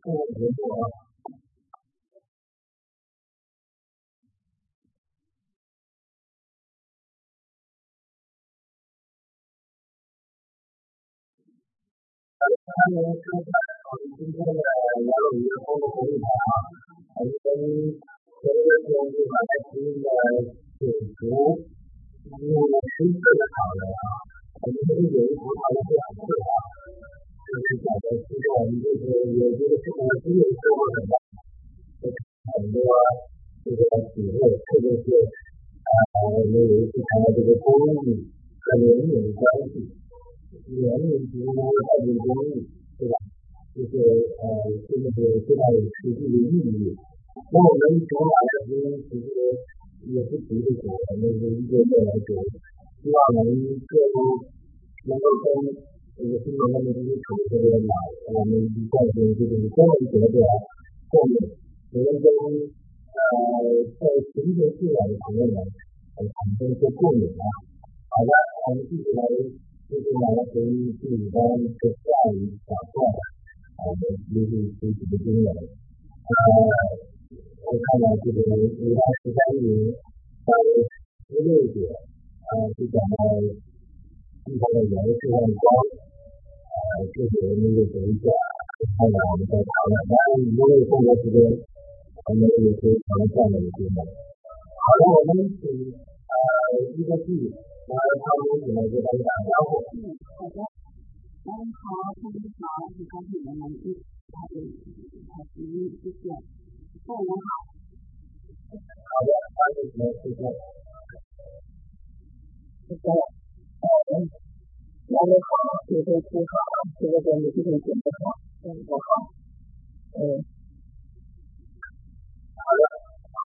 不结果。他们刚才我们今天的杨老师通过会议台啊，我们跟所有的兄弟们来进行了解读，因为深刻的讨论啊，我们这里有一幅讨论两次啊，就是讲的是我们这个有这个这个资源社会很大，很多这个体会，特别是啊，我们有一次谈到这个公益和人民的关系。人民服务爱民公益，对吧？就是呃，这个是非常有实际的意义。那我们从哪来说？其实也是提的说，我们是一个个来说，希望能各能够跟 这个新闻的这些主持人啊，我们造成这种公益得的后面，我们跟呃在群众进来的朋友们产生一些共鸣啊。好的，我们继续来。接下来跟第五章的下一讲课，啊，我们继续学习的经文。呃，我看到这个五章十三节到十六节，啊，是讲到地方的人非常高，啊， 这些我们就等一下，看看我们再讨论。当然，如果有更多时间，我们也可以讨论下面的经文。好了，我们请呃一个句。嗯，好的。嗯，好，非常好，很高兴能来一来开始谢谢。下午好。好的，欢迎您，谢谢。谢下午好，谢谢。你好，谢谢。你今天准备好，嗯，好。嗯，好的，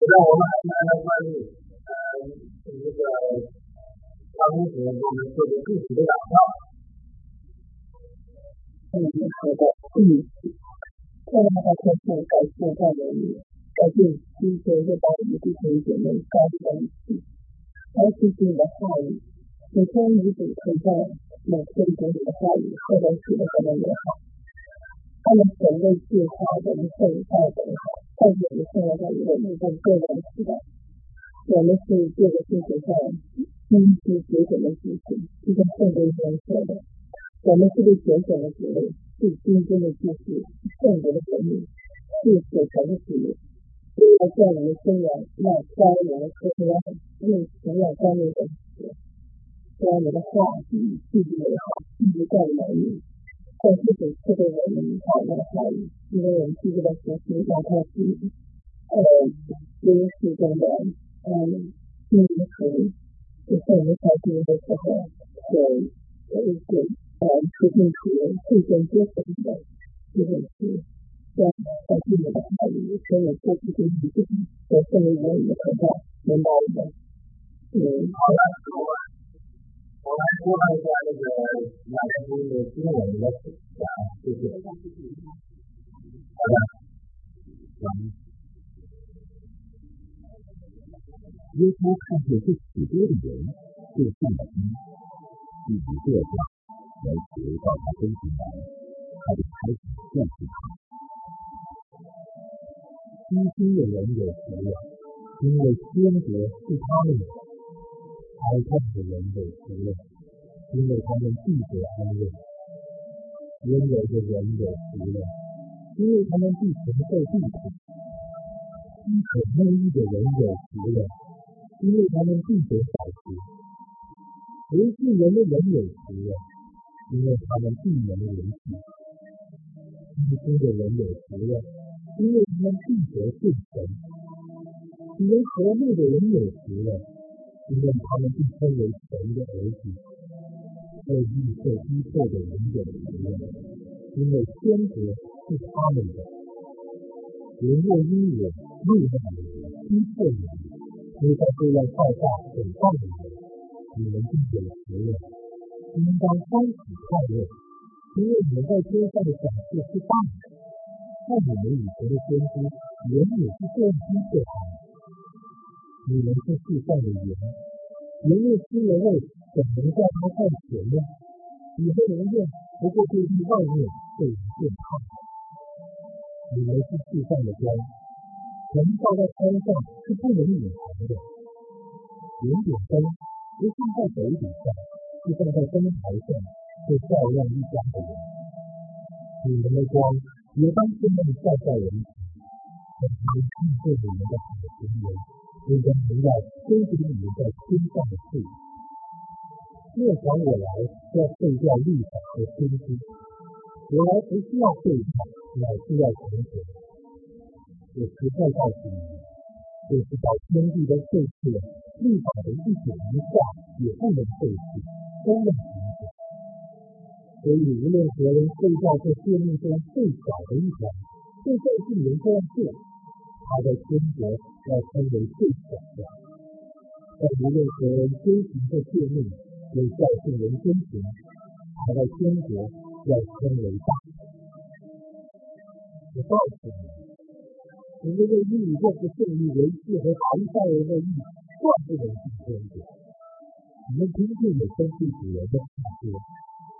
那我们来来关注，嗯，这个。当时我们做的具体的打造，嗯，好的，嗯，再来的话就是感谢大家的感谢今天又把我们弟兄姐妹高在一起，而且你的话语，每天你主存在，每天读你的话语，何等喜乐，何等美好。他们所谓计划的一份爱很好，但是我们现在一个目光个人时代，我们是这个世界上。真实节俭的事情，就像圣经上说的，我们是被节省的子类，是今天的知识，是圣德的生命，是所成的子女。要教我们生养，要教我们和要用培养教育的学，教我的话语继续美好，一直教育儿女。但是给赐给我们好的话语，因为我们继续在学习，让他去呃认识中的。嗯心灵和。就是我们小学的。时候，有有一些呃，初中初中最先接触的，就是在在自己的。话语，所以这几件事情，在生活中也很大很大的。嗯，好的，好的。我来说一下那个哪些的经文的啊，谢谢。好的，嗯。耶稣看见这许多的人，就上了山，自己坐下，门徒到他跟前来，他就开始告诉他：虚心的人有福了，因为天国是他们的；哀痛的人有福了，因为他们必得安慰；温柔的人有福了，因为他们必承受地土；饥渴慕义的人有福了。因为他们必得保持，唯是人的人有福了，因为他们必能维系；虚心的人有福了，因为他们必得顺承；与人和睦的人有福了，因为他们必称为神的儿子；为义受逼迫的人有福了，因为天国是他们的；人若因我怒骂你们、逼迫你们，你在这样造下很棒的人，你们必有福了，应当欢喜快乐，因为你们在天上的赏赐是大的。看你们以前的先知，原也是这样逼迫他们。你们是世上的盐，盐若失了味，怎能叫它再甜呢？以后人用不过就是外面被人践踏。你们是世上的光，神照在山上是不能隐藏的。点点灯不是在斗底上，是放在灯台上，会照亮一家的人。你们的光也当这样照在人前，让他们看见你们的好行为，也将荣耀归给你们在天上的父。若想我来，要废掉律法和先知。我来不是要废掉，乃是要成全。我实在告诉你，就是把天地都废去了，律法的一点一画也不能废去，都要成全。所以无论何人废掉这诫命中最小的一条，就算是人这样做，他在天国要称为最小的；但无论何人遵循这诫命，有孝顺人遵循，他在天国要称为大。我告诉你们，你们的义若不胜于文士和法利赛人的义，断不能进天国。你们听见有生气主人的话说，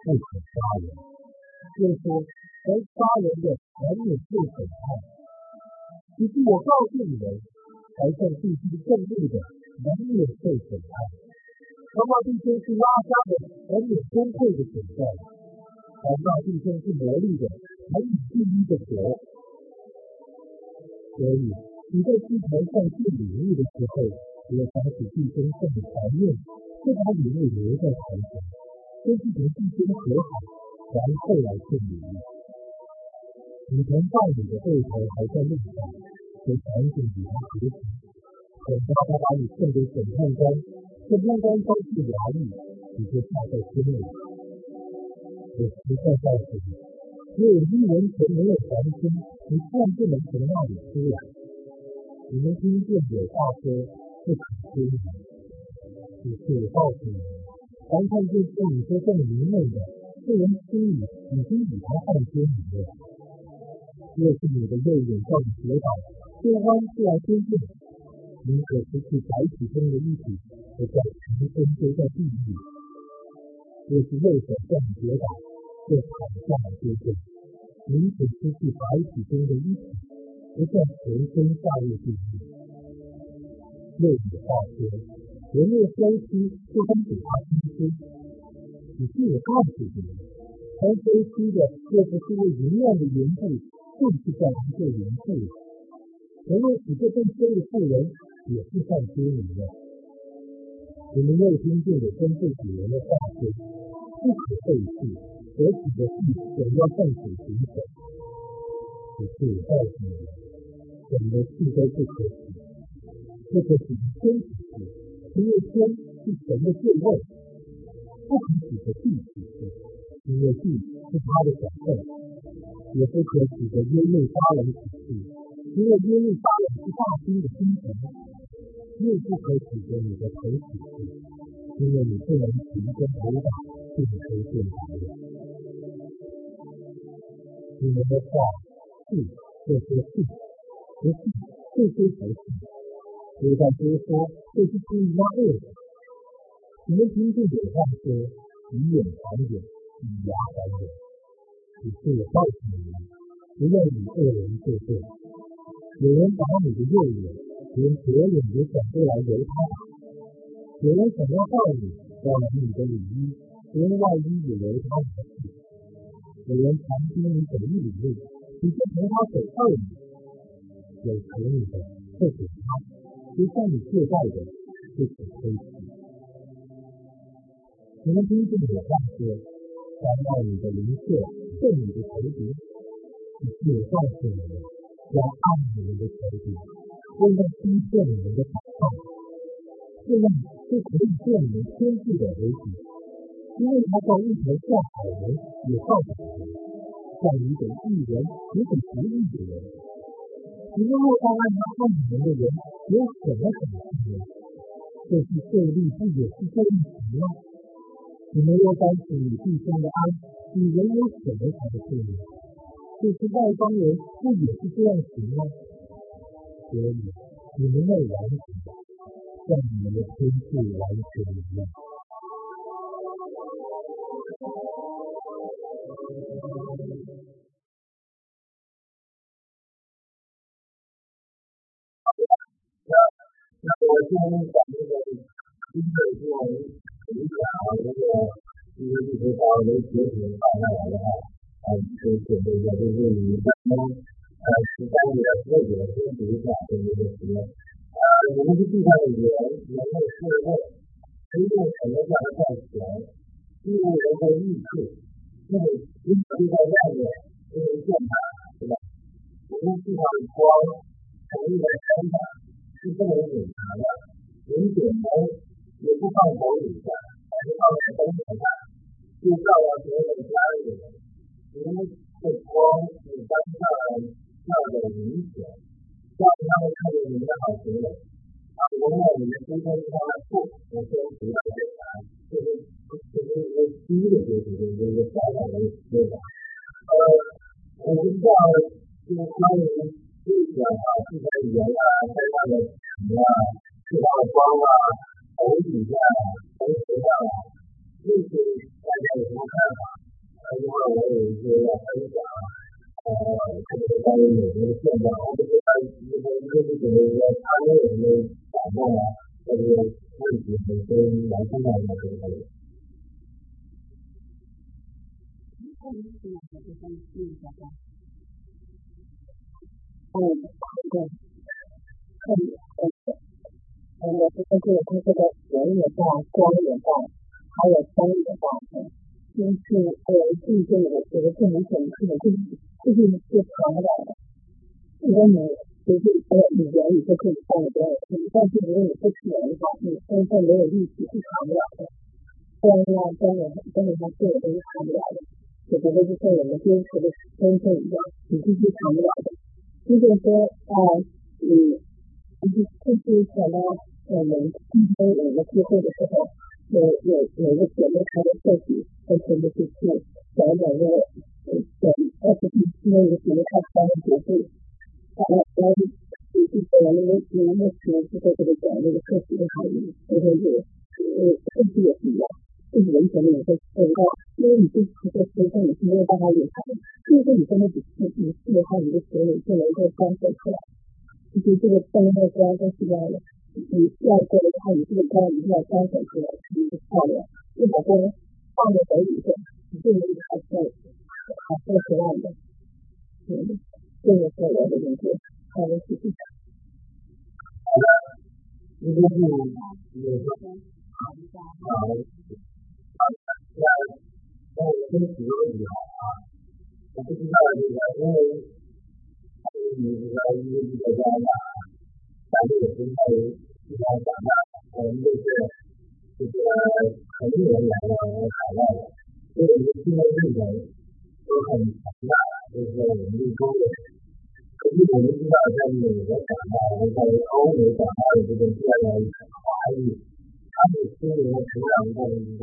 不可杀人，又说凡杀人的难免受审判。只是我告诉你们，才算地基正路的，难免受审判。他骂弟兄是拉撒的，难免崩溃的存在；他骂弟兄是魔力的，难免地狱的火。所以你在祭坛上献礼物的时候，要想起弟兄送的怀念，就把礼物留在台前，先去同弟兄和好，然后来献礼物。你同伴侣的对头还在路上，就赶紧与他和平，等到他把你送给审判官。这目光都是疗愈，你就放在心里。我实在告诉你，只有一人前没有还清，你更不能从那里。出来。你们听见有话说不可推理，只是我告诉你，凡看见对你说这么愚昧的，这人心里已经与他犯奸淫了。若是你的右眼叫你跌倒，就弯出来监禁，宁可失去白体中的一体。我将全身丢在地狱。若是右手叫你跌倒，就躺下来接受。宁可失去白体中的一体，不将全身下入地狱。又有话说：人若消失，就当给他听书。只是我告诉你们，凡消失的，若不是为淫乱的缘故，就是在做淫妇；人若使这更深的妇人，也是犯奸淫的。你们又听见有吩咐主人的话说：不可废弃，所起的地总要向主行走。只是我告诉你们，什么事都不可取，不可取天起事，因为天是神的座位；不可取的地起事，因为地是他的享受；也不可取的耶路撒冷起事，因为耶路撒冷是大兴的心城。又不可指着你的头起誓，因为你不能凭着头发并推变白的。你们的话是这些事，不是这些不是。不再多说，这是出于那恶的。你们听见有话说：以眼还眼，以牙还牙。只是我告诉你们，不要与恶人作对。有人把你的右眼。连左眼也转过来揉他打，有人想要抱你，要拿你的里衣，连外衣也揉他的屁。有人旁边你走一里路，你就从他手二里。有求你的，就给他；不向你借贷的，就可推辞。你们听见我话说，伤到你的邻舍，动你的仇敌，只是我告诉你们，要爱你们的仇敌。为了听见你们的祷告，这样就可以见你们天父的儿子，因为他叫一头叫好人也告诉你们，叫你给一人也给不义的人。你们若爱他爱你们的人，有什么可惜呢？这是受力不也是受力行吗？你们要担起你弟兄的安，你人有什么不对的？就是外邦人不也是这样行吗？所以你们要完全，像你们的天来完全一样。因为这些大的媒体发下来的话，啊，就准备一下，就是以咱们呃十三月四月先读一下这个时间。呃，我们是地上的人，人类社会，谁用什么样的赚钱，进入人的意识，那么你可以在外面因为见他，对吧？我们地上的光，成立的身上。是不能隐藏的，人点头也不放头里下，还是放在灯台上，就照耀所有的家里人。您的光是当下照的明显，让他们看见您的好行为。啊，我们我们今天一方的富，我先提到这个，就是就是一个第一个就是就是一个小小的那个，呃，我们知道就是关于。这个啊，这个语言啊，在它的什么啊，是它的光啊，头底下、头头上啊， 这些大家有什么看法？呃，一会儿我有一些要分享，呃，这个关于美国的现状，我不知道你们就是觉得说他们有什么感受啊，这个问题本身来看待一下这个问题。嗯，是的，这个是一个。嗯，对，看，呃，呃，这个这个它这个人也大，光也大，还有风也大，就是呃，地震的这个这么显示的，就是就是是藏不了的。如果你就是呃语言你就可以放的比较深，但是如果你不起来的话，你身上没有力气是藏不了的。光呀灯呀灯呀这个都是藏不了的，我觉得就像我们坚持的身份一样，你必须藏不了的。如果说，啊，你，就是就是想到我们今天有个聚会的时候，有有有个姐妹她的设计，而且就是去讲讲个讲二十七那个姐妹她发的学会，然后然后就是讲那个那个学是在这个讲那个设计的行业，然后有呃设计也不一样，就是完全的一个广告，因为你这这个身上你是没有办法隐藏的。如果你真的只是一次的话，你的水里就能够光射出来。其实这个灯和光都是一样的，你要做的话，你这个光一定要光射出来，才能漂亮。不把光放在水里头，你就能还是还是出来的。嗯，这个是我的理解，好的，谢谢。好的，今天是有个好的，好，那那我先提个问题啊。我不知道这个，因为你这个一个国家嘛，咱这个现在经常讲的，我们就是这个很多人来了海外的，所以我们现在这种都很强大，就是我们的工业。可是我们知道，在美国长大的，在欧美长大的这种第二代华裔，他们心灵的成长过程中。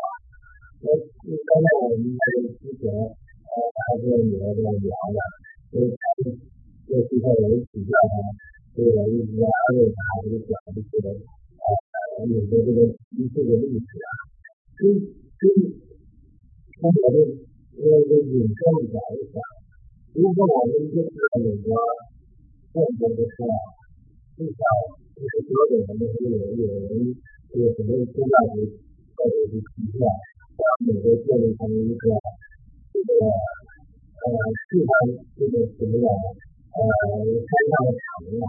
我刚才我们在之前呃还跟女儿在聊呢，就是他们这之前有请教他，这个一直在安慰他，就讲这些呃美国这个歧视的历史啊，跟跟从我的呃这引申讲一讲，如果我们就是美国建国的时候，至少就是所有的那些有有人有什么重大的或者是情况。美国建立成一个这个呃市场这个什么呀呃开放的场啊，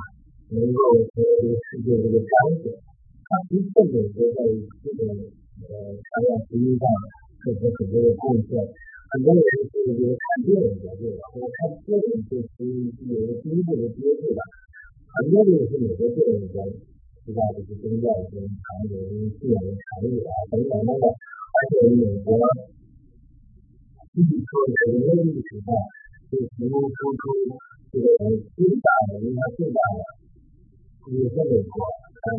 能够成为世界这个彰显。它的确美国在这个呃产业经济上做出很多的贡献。很多人是因为看电影的这个，或者看电影就是有了第一步的接触的，很多都是美国电影的，知道这些宗教跟传统信仰的传统啊等等等等。而且美国自己说的人类历史上就是形成出这个最大的，应该最大的，也是美国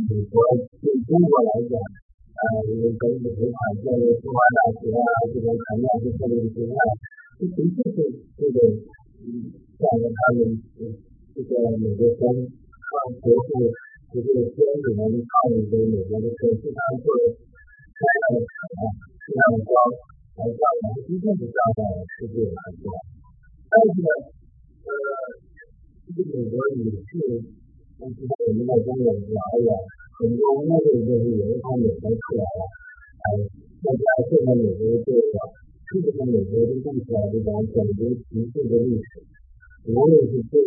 美国对中国来讲，呃，因为跟美国产建的清华大学啊，这种产业是特别的重要，这的确是这个，嗯，占了他们这个美国生上学是这个先进能抗美的美国的可是他做开了厂啊，非常高，来到我们一定是上到世界，但是呢，呃，这个美国也是。但是我们在中国来讲，很多污点就是有一方面才出来了，哎，大家现在美国这个，特别是美国的历史啊，这种种族歧视的历史，无论是对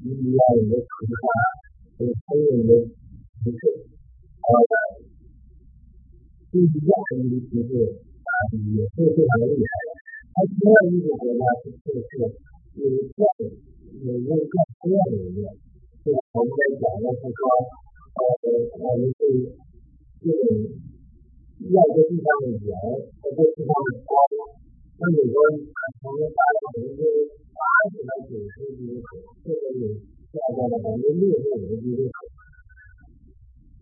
伊斯兰人的屠杀，对黑人的歧视，啊，对亚裔的歧视啊，也是非常厉害的。而另外一个国家就是有更有一个更多的一个。就我们来讲呢，是说，呃，我们是这种要个地方的远，要个地方的高，那美国可能达到百分之八十到九十的人口，现在有 下降了百分之六十五的人口。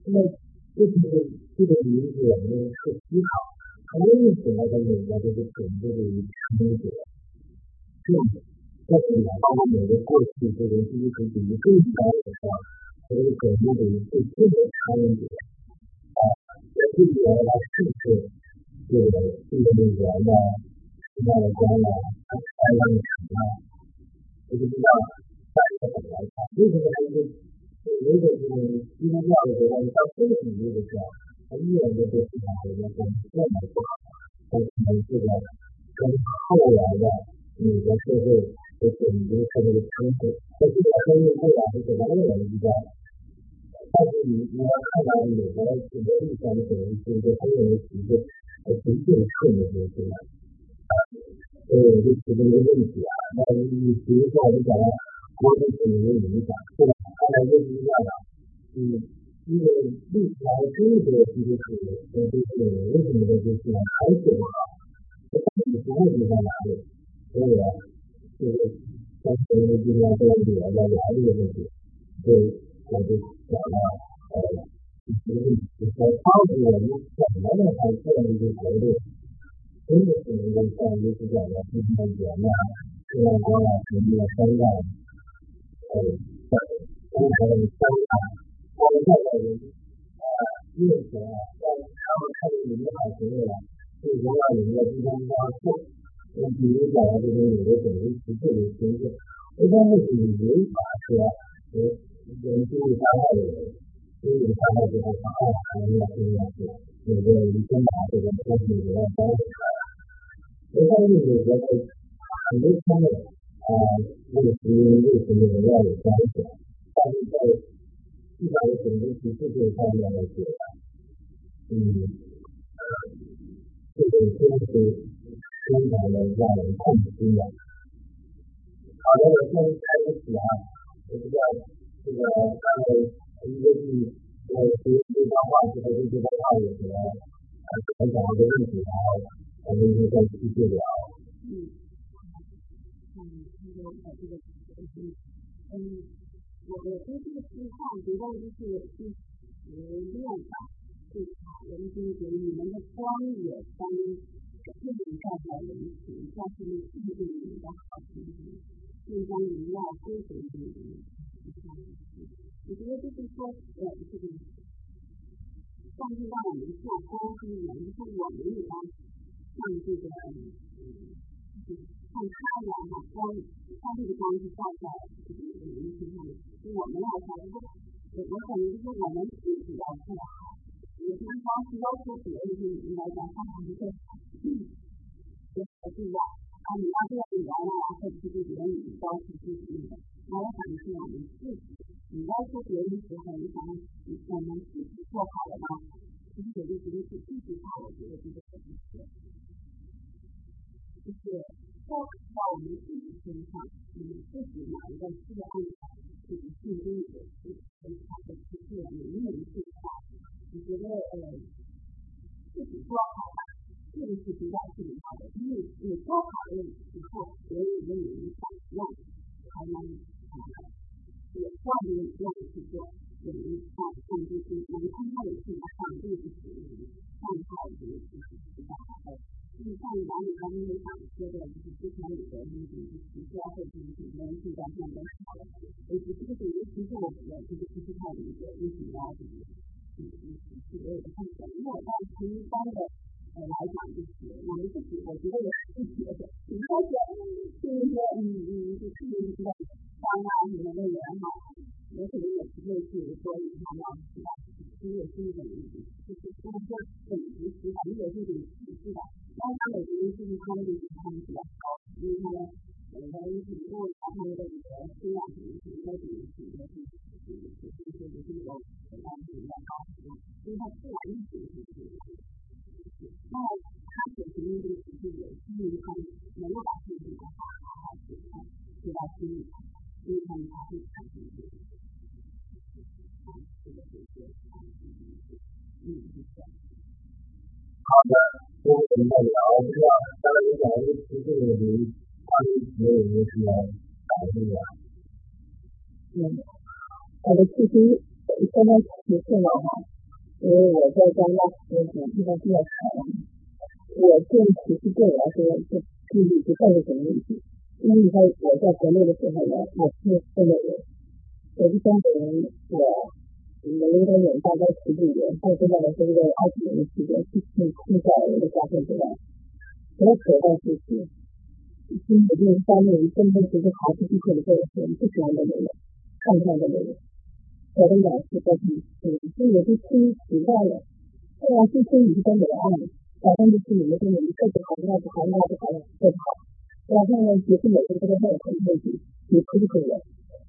那么，这就是这个理解呢，是思考，为什么在美国这个整个的一个成果，这在美国美国过去这个经济水平最高的时候，这个整个的最最的差异点啊，在这里来试试这个这个美元呢，现在的光呢，它的产量，这个怎么来？为什么它一个有的这个基督教的国家到这个比例的时候，它依然在对市场国家跟这么不好，但是这个跟后来的美国社会。就是你就是看这个称呼，那这个生意不管是怎么样的一个，但是你你要看到美国很多地方的可能是一个黑人的旗帜，呃，纯粹是那些什么，啊，所以就提出这个问题啊，那你比如说我们讲国际性的影响，对吧？刚才就是这样的，嗯，因为历史上这个其实是跟这个为什么这就是还是不好，这到底是问题在哪里？所以啊。就是当时因为今天这个女儿的来历的问题，所以我就讲了呃，就是说帮助我们怎么样来这样一个活动，真的是能够像艺术讲的非常圆满，非常光啊，成立了三代，呃，三三代的三代，光代的人啊，运气啊，让他们看见你们好朋友了，最重要的一个地方是。比如讲这种有的等于是这种形式，一般是你违法说，呃，人经济伤害的人，经济伤害之后，他二还要这样子，有个你先把这个东西给他包起来。一般是美国的很多方面啊，律师、律师的要有关系，但是在至少有很多歧视这方面来说，嗯，这个真是。非常的让人痛心的。好的，我先开始啊，我知道这个刚才一个是我学这段话之后，对这段话有什么啊很想要的问题，然后我们就再继续聊。嗯，嗯，这个呃这个嗯，我我对这个情况觉得就是是呃这样的，就是人们觉得你们的光也当。自己代表人群，但是呢，自己你的好心情，应当荣耀归属于你。我觉得就是说，呃，这个上帝让我们做光之人，就是我们也要像这个，就是，光是照在这个人身上的，我们要照，我我感觉就是我们自己要做好。有些光是要求别人，你来讲，他们不会。嗯，也还是要啊，你要这样子聊啊，或者是对别人要求自己的，那我感觉是我们自己，你要求别人的时候，你想我们自己做好了吧？其实有的时候是自己好，我觉得这个很不错。就是做到我们自己身上，我们自己哪一个是按照自己心中的是很好的，其实我们能做到。我觉得呃，自己做好了。这个是比较重要的，因为你做好了以后，别人也有一样，才能啊，也照着你这样去做。有一块像就是能看到的是把场地是属于上套的，就是比较好的。就是像你把你刚刚讲说的，就是之前你的那种就是需要会进行联系在都好了，尤其这个其是我觉得就是不是太理解为什么要就是嗯嗯是有的，因为我在从一般的呃来讲就是我们自己我觉得也是觉得，一开始就是说嗯嗯就特时间一般比较长，我这其实对我来说是注意不算是什么问题，因为你看我在国内的时候呢，我是东北人，我是东北人，我。我应该有大概十几年，到现在来说，这个二十年的时间，是是是在我的家乡之外，我可到就是，心里这方面，真的是个孩子不可的个人不喜欢的那种，看不上的那种。我的老师在提醒，所以我就听习惯了。虽然是说你是东北的爱，早上就是你们东北人这不好那不好那不好这不好，晚上呢也是每个人都在问我问题，你可不可以？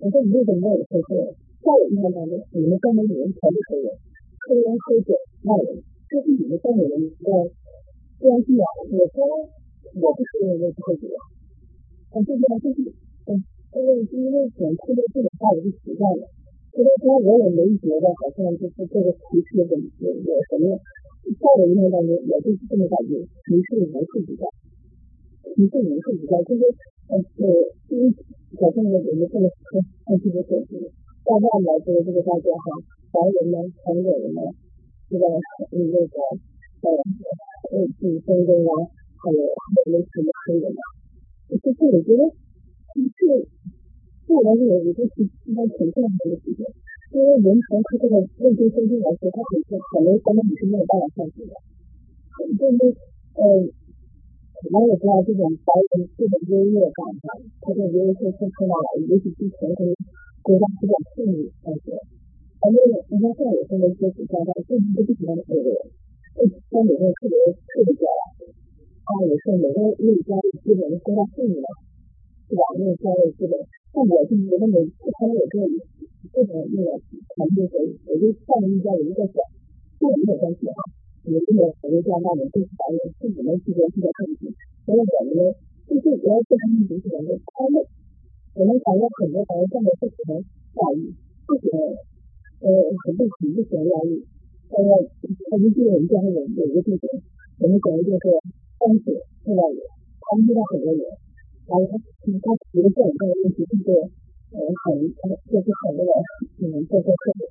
我说你为什么问我这个？在我印象当中，你们东北女人全是黑人，黑人喝酒骂人，这是你们东北人的关系啊！我说我不是因为不喝酒，啊，这边就是嗯，因为因为总吃的这种话我就习惯了，所以说我也没觉得好像就是这个歧视的有有什么，在我印象当中，我就是这么感觉，歧视无处不在，歧视无处不在，就是呃呃，因为好像我们这个看看这个手机。大家来说这个大家哈，白人呢，黄种人呢，这个那个呃呃女生的啊，还有还有什么黑人啊，就是我觉得是对我来说，我就是一件挺正常的事情，因为人从他这个认知生命来说，他很多很多方面你是没有办法上去的，就是呃，我也知道这种白人这种优越感哈，他这种优越性是看到了，尤其之前可能。国家比较富裕，而且，而且你看像有些那些国家，他自己都不喜欢美国人，对像美国特别特别骄傲，啊，也是美国因为家里基本是国家富裕嘛，是吧？因为家里基本，像我就觉得美，他们有这个这种那个团队的，我就上一家有一个小，跟我没有关系哈，你们这个我们加拿大人就是白人，是你们之间这个问题，所以我们就是我要对他们理解的，他们。我们台湾很多台湾上面不喜欢教育，不喜欢呃很不喜不喜欢教育，呃他们这个人家有有一个地方，我们讲的就是风水是吧？他们知道很多人，然后他他觉得这种这个问题是呃很就是很那个嗯这个特别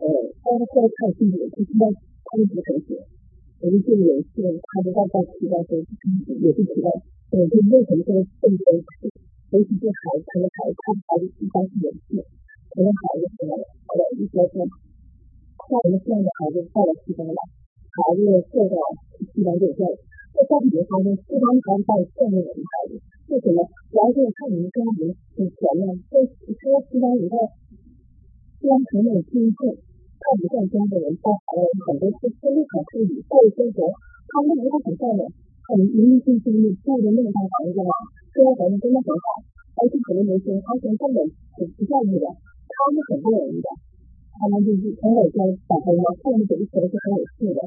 呃他们说的太细节，就知道他们不成熟。我们这里有一次他们在在提到说也是提到，呃就为什么这个政策尤其是孩子，可能孩子看孩子一般是有事，可能孩子什么后来一说说，像我们现在的孩子到了七班了，孩子受到七班就教育，在家里面发生七班孩子到羡慕我们孩子，为什么？主要是看你们家庭很全面，在说七班以后，虽然很有经济，看不上家的人包含了很多是非常富裕、过生活，他们不是很漂亮。很明星星的住的那套房子嘛，生活环境真的很好，而且可能年轻人他根本不不在意的，他是很不容易的，他们就是从小教小朋友，父母给的钱是很有趣的，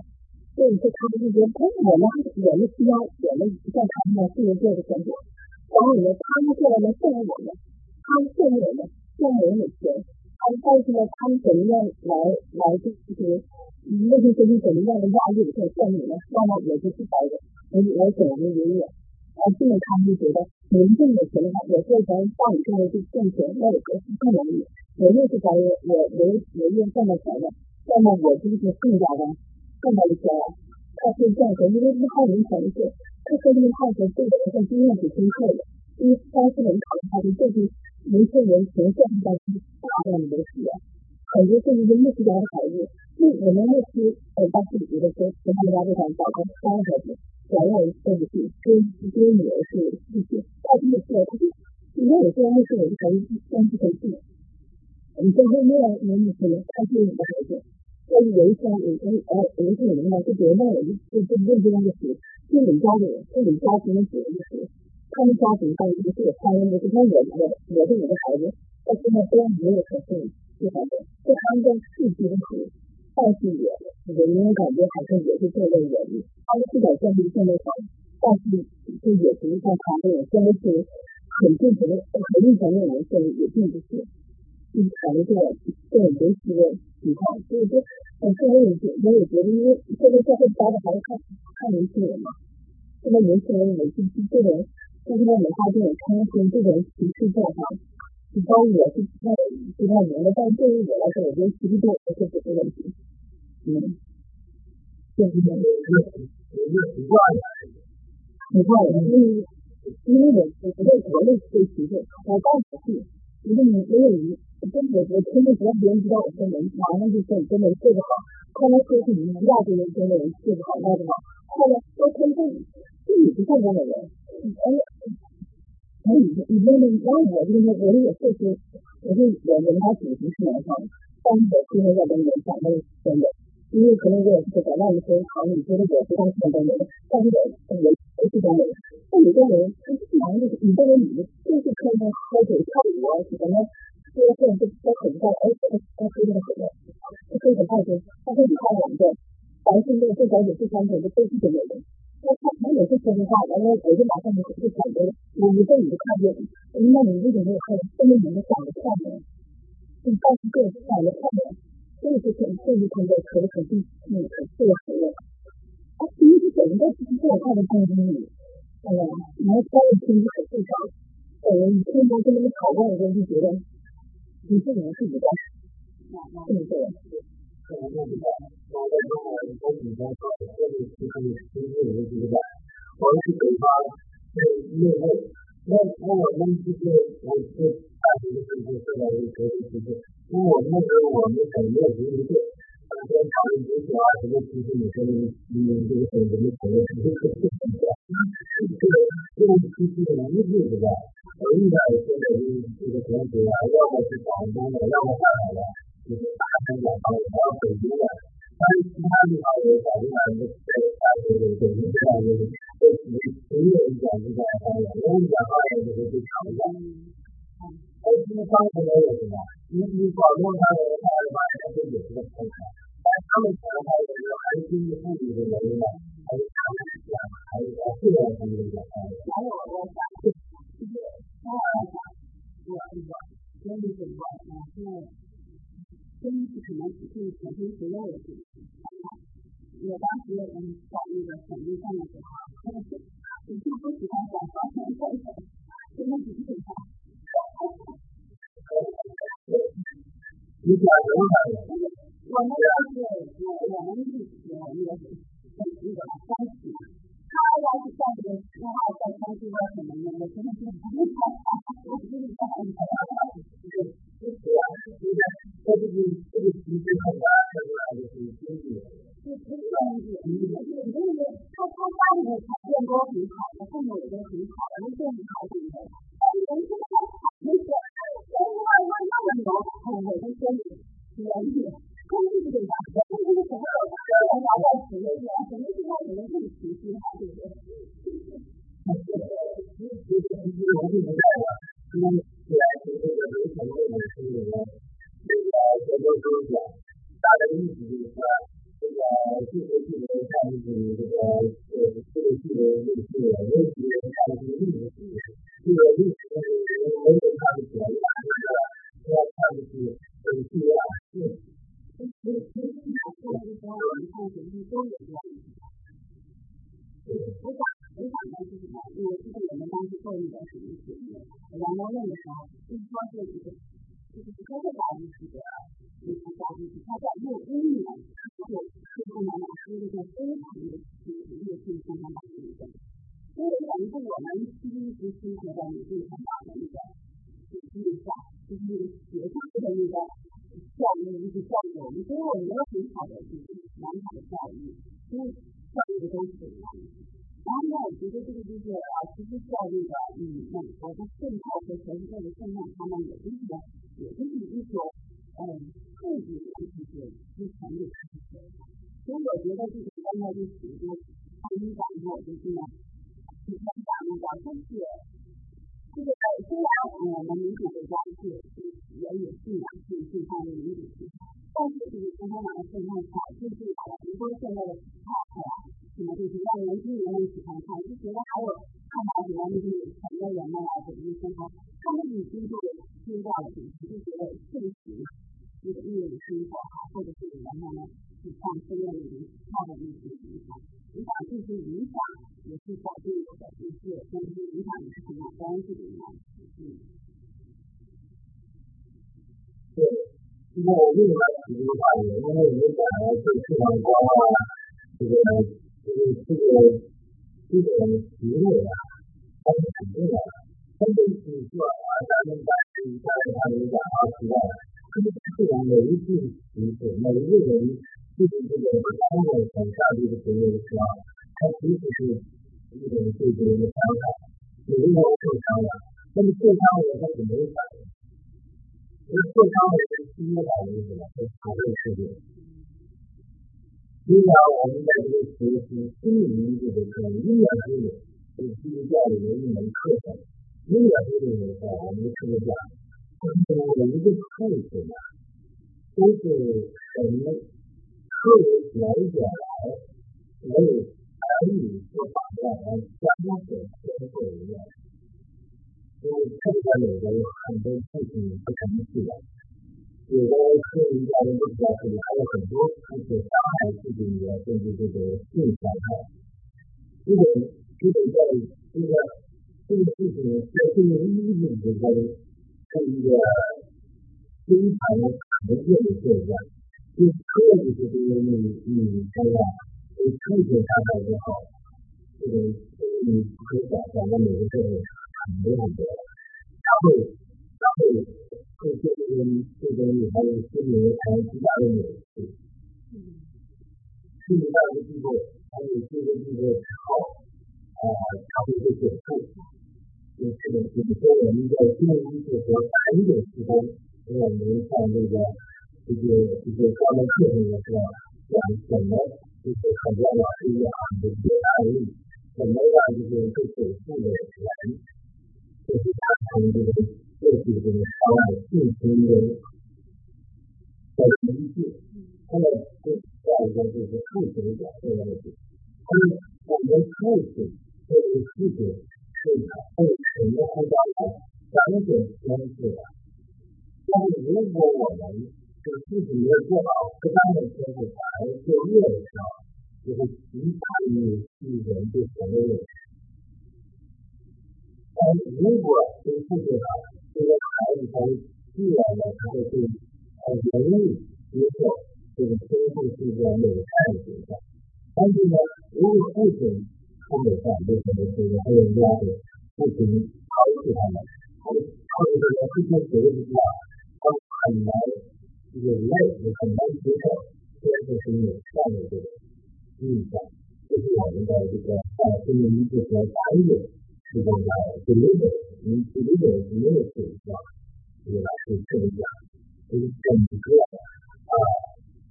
所以说他们就觉得，哎，我们我们需要我们像他们这样做的生活，然后呢，他们过来来羡慕我们，他们羡慕我们，羡慕我们钱，他们但是呢，他们怎么样来来就是那些东西怎么样的。压力或者羡慕呢？那么我就是白的。我我总结一个，而现在他们就觉得民众的。钱的。话，我做咱大理上的。去挣钱，那我更更容易。我又是咱我我我我又赚到钱了，那么我就是更加的。更加的。骄傲。他是赚钱，因为一号人才是这说这个话是对人的经验是深刻的，因为当时人考虑他的就是年轻人从社会上去大量的流失，很多甚至是牧师家的孩子，就我们牧师呃当时觉得说，从他们家这场早上三个孩子。想要对不起，跟跟女儿是不是？他这么说，他说，你看我虽然是我的孩子，但是可以，你说那那样那么说，他是你的孩子，但是有一天有有呃有一天有人呢，就觉得那我就就就认真的是，就你家的人，就你家庭的主人是，他们家庭当中是有参与的，就像我们的，我是我的孩子，到现在都没有可信，就感觉就他们在世间苦。但是也，我们感觉好像也是这类人，他们不敢建立现代化，但是就也不是像他这种真的是很正常的、很正常的人，所以也并不是，就是考虑这这种临时的情况，所以说，呃，作为我我也觉得，因为现在社会发的还是看看年轻人嘛，现在年轻人也是这种，就是说文化这种冲突、这种歧视状况。你包我是不太不太明白，但对于我来说，我觉得其实对我来说不是问题。嗯，就是一个一个习惯的，习惯了，因为因为我我在国内被歧视，我刚出去，如果你因为你真的我听着只要别人知道我中文，马上就说你中文说得好，后来说是你们亚洲人中文说得好，那的好，后来我听说就你不中文的人，哎。所以，你那个，然后我这个，我也确实，我是我我们家祖籍是南方，但是我现在在东北讲的是东北，因为可能我也是在外面生长，你觉得我不太像东北，但是我我我是东北，那有的人他经常就是你这个女的，就是可能喝酒跳舞啊什么的，说这种就都很在，而且他喝这个什么，他喝很大声，他会比他两个，凡是那个最早有第三种的都是东北人。那他他也是说实话，完了我就马上就就感觉，我一个你就看见，那你为什么没有看？因为你们长得漂亮，你但是个长得漂亮，这是很这是很可可肯定，嗯，很自豪的。他其实整个是做他的动力，哎呀，然后他的心很自豪，呃，你听他跟他们吵架的时候就觉得，你这人是你的，这么做。可能那个，我在中国都比较少，这里其实其实有个，内，那那我们就是我是大学的时候受到一个歧视，因为我们那时候我们省没有独立队，每天考虑只有二十个其实你说你你这个省人的朋友是不是不一样？这个这个其实无意识的，我遇到现在这个同学啊，要么是广东的，要么上海的。就是大家讲到我要北京的，但是其他地方也讲出来的，对，啊，对对对，你这样就是对属于职业一点是这样方言，因为讲方言就是最常见。而且方言也有什么？你你广东方言他的话，他就有这个特点，但他们讲的话，有时候还是经济物质的原因呢，还是他们讲，还是在这样方面讲。还有我讲，就是当然讲，我这个经济情况，然后。真是可能只是前天学校的事情。 我当时嗯在那个省内上的时候，真的是我就不喜欢讲方言，真的是不喜欢。你讲什么方言？我们是我我们是我那个是那个山西，他要是在这个说话在山西话什么的，我真的是不 导致这个很多现在的太太啊。什么就是让年轻人们喜欢看，就觉得还有看到什么就是有钱的人们啊，或者是他他们已经就听到了，就觉得现实这个艺人生活哈，或者是人们呢，去看寺院里面看的那些影响，影响这些影响也是在这个的就是跟这些影响也是很有关系的嘛，嗯。对，那么我另外提一个话题，因为我们讲了这市场光啊，这个。就是这个这个职位啊，它是肯定的。但是你说啊，咱们在在他们讲啊，是吧？这个是每一句词是每一个人对这个他们很下这个职位的时候，他其实是一种对这个的伤害，有的人受伤了，那么受伤的人他是没有反应，而受伤的人第一反应是什么？是讨论事情。虽然我们在这个学习心理因素的时候，音乐心理是基督教里的一门课程。音乐心理的话，我们说讲，就是我们的课程啊，都是从课为了解来，所以参与做榜样来加深学生的理念。因为课程里头有很多事情不可能去的。有的科学家们都表示，还有很多一些伤害自己的，甚至这个性伤害。这种这种在这个这个事情在这个医学之中是一个非常常见的现象。就科学这个你你看啊，对科学伤害之后，这个你可想象，在每个社会很多很多，它会它会。这些这个这个还有心理还有其他的因素，心理大的机构还有这个这个之后啊，它会会减负，就是比如说我们在心理医学和产品之中，我们上这个这个这个专门课程的时候，讲怎么就是很多老师讲的这个案例，怎么样就是对减负的人，就是他从这个。就是这个伤害性行为的依据，那么第二个就是父亲的表现问题。那么我们父亲作为父亲是会承担到两种关系的。但是如果我们是父亲没有做好适当的监护，反而作业的时候，就会极大于一人对所谓的。但如果对父亲好，这个孩子他自然的他会很容易接受这个天赋是一个美善的形象。但是呢，如果父亲不美善，为什么这个被人家给父亲抛弃他们？他他们这个父亲觉得话，他很难这个累，也很难接受天赋是美善的这个印象。这是我们的这个在心理医学和专业。这个这里边，你这里边没有水啊，这个是这么讲，就是整个啊，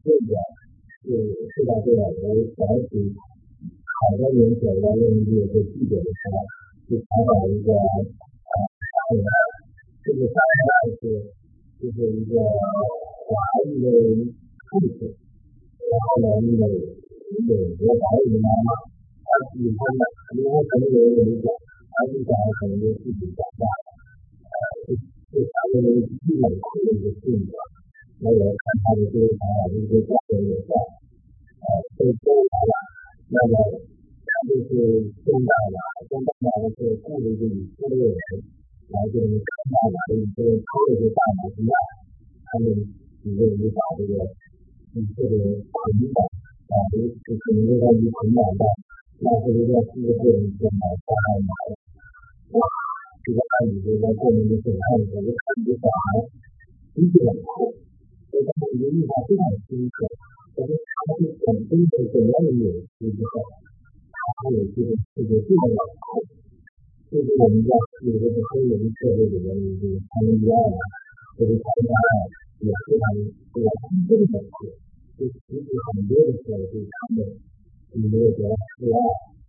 这个是是吧？这个我想起好多年前我用这个记者的时候，去采访一个啊商人，这个商人是就是一个华裔的父亲，然后呢，那个美国华裔的妈妈，他喜欢的，因为可能有有 一个。他是讲很多自己长大的，呃，就是他的那个积累的一个性格。那我看他的这些想法，就是家人也在，呃，都都来，那么他就是听到了这大的是雇了一个以色列人来这个看大的以色列偷了这大脑之外，他们几个人就把这个以色列捆绑啊，就就可能就在一捆绑到拉斯维加斯的个人身上杀害马哇，这个案子就在过年的审判的时候，就看这小孩脾气很酷，所以他们就印象非常深刻。可是他是本身是怎样的扭曲之后，他有这个这个这么老酷，就是我们家有的是黑人社会里面的这个他们一样的，这个他们家也非常这个公正的酷，就其实很多的时候就是他们没有得到示爱，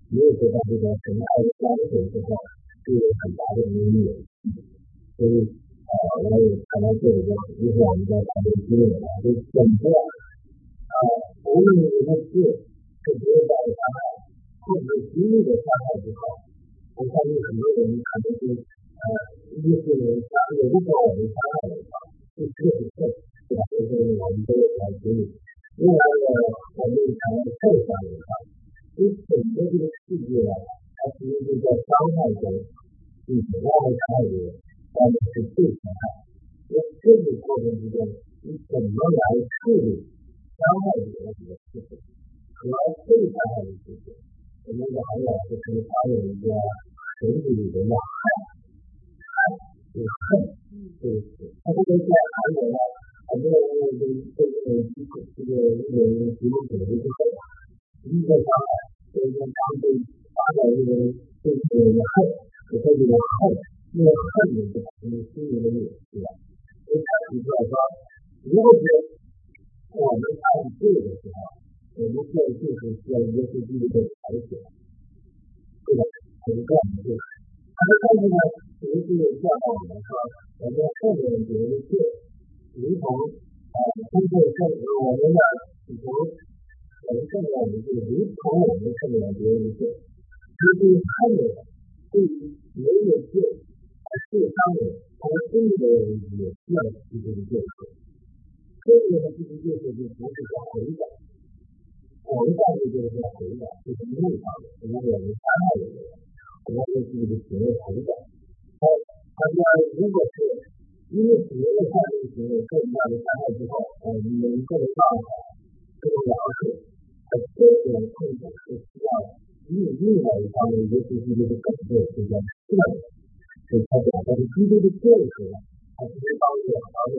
没有得到这个神爱的关怀之后，就有很大的阴影。所以啊，我也看到这里边，一会儿我们再谈这个经历啊，就整个。啊，无论你的是是别人的伤害，或者是经历的伤害之后，我相信很多人可能是呃，一是他有的时候我们伤害的话，是确实是，对吧？就是我们都有在经历。另外呢，我们谈受伤的话，其实整个这个世界呢，它其实是在伤害中，你不要伤害别人，而是被伤害。在这个过程之中，你怎么来处理？伤害别人的事情和被伤害的事情，我们的还有就是还有一个神里里的要害，害就是恨，就是他这个在还有呢，很多人都都这个这个这个这个形容词就恨，一个伤害，所以说他对发展这个这个恨，和这个恨，这个恨呢是他们心里的扭曲了，所以他提出来说，如果是我们按对的时候，我们现在就是需要一个是第一个排解，对吧？我们干的就是，但是呢，其实是教导我们说，我们后面别人的罪，如同啊，通过圣我们的从我们圣人的罪，如同我们圣人别人的罪，其实后面对于别人的罪而受伤的，他们心里的人也要提出这个。这个呢，其实就是就不是说回转，回转的就是回转，就是内向的，因为我们伤害的人，我们对自己的行为回转。好，大家如果是因为别人犯这个行为受到的伤害之后，呃，你们个人办法更了解，呃，这种控制是需要另另外一方面，尤其是就是更多的时间训练，所以他讲的是基督的建设，还是一方面两方面。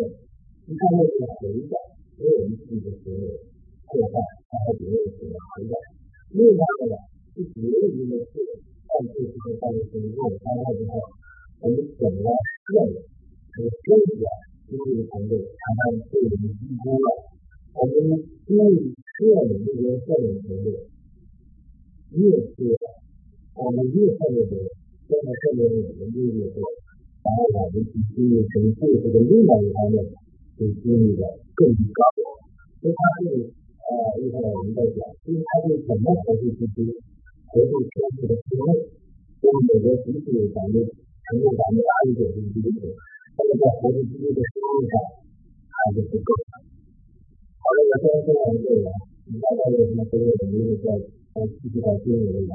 一方面是回转，因为我们自己的行为破坏伤害别人的行为回转；另一方面呢，是别人因为是犯罪之后犯的行为受伤害之后，我们怎么劝人？和修养心理的团队，常常对我们低估了。我们因为劝人这边劝人团队越是我们越劝人，现在劝人的人就越多，反而我们去经历成罪这个另外一方面。就经历的更高，所以他是呃，一会儿我们在讲，因为他是怎么合作之间，合作全体的机会，所以美国即使有咱们成为咱们大一点的机会，但是在合作之间的实力上还是不够。好了，我先说完这个，你大家有什么问题，我们再再继续到经理那边。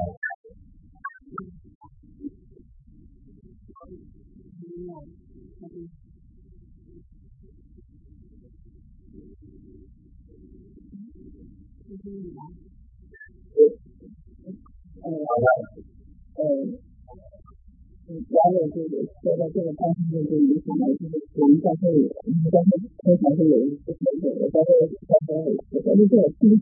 嗯，好的，嗯，嗯，然后这个说到这个方面，就影响到就是我们教会，我们教会通常是有一些这个教会教会教会这个机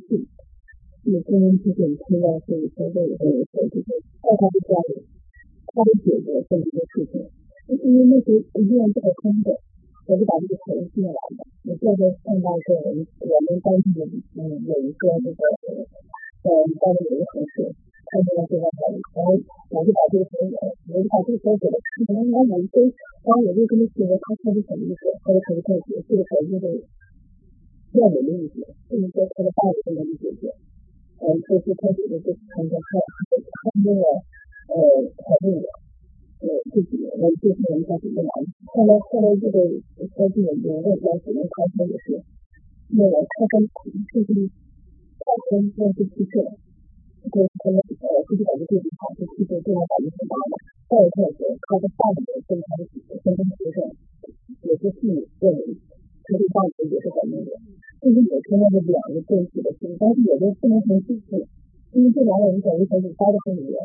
制，是跟这种推销是教会呃呃就是爱他的家里，他的解决这么一个事情，就是因为那时候医院这个空的。我就把这个钱进来了，我现在看到是我们我们当地的嗯有一个这个呃单位有一个同事，看见了这个钱，然后我就把这个钱我就把这个钱给了他，然后我就跟然后我就跟他说，他说是什么意思？他说他是这个这个钱就是要我的意思，就是说他的爸爸不能解决，嗯，他是他觉得这是他他他他那个呃他那个。呃，自己我就是人家这个难，后来后来这个科技也也外交只能开车也是，那个开车就是开车要去汽车，嗯，这个他们呃自己感觉自己好，就其实对他感觉挺大的。再一个是他的伴侣跟他的跟他学生也是心理认为他对伴侣也是很那个，就是每天那个两个对视的心，但是有的不能很细致，因为这两个人感觉很紧张的很厉害。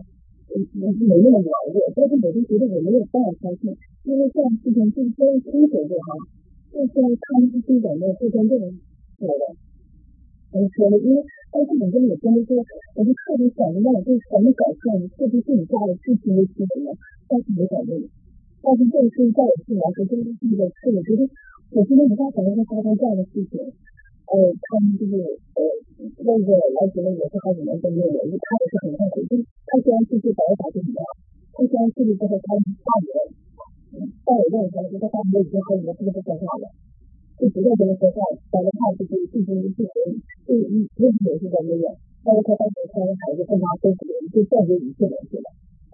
没没那么软弱，但是我就觉得我没有办法相信，因为这样事情就是说清楚就好，就是他们是这种的互相这种说的，怎么说呢？因为但是你跟我真的说，我就特别想明白，就是什么搞笑，你特别是你家的事情的新闻，但是没改变，但是这个事情在我心来说，真的是一个是我觉得，我觉得不太可能会发生这样的事情。呃，他们就是呃，那个来觉得也是好几年都没有人，他也是很痛苦，就他虽然出去找找就怎么样，他虽然出去之后他大女儿，但我认为他说他大女儿已经和你们不说话了，就不再跟他说话了，讲的话就是进行一次就一问题也是在那边，但是他当时他的孩子跟他都是就断绝一切联系了，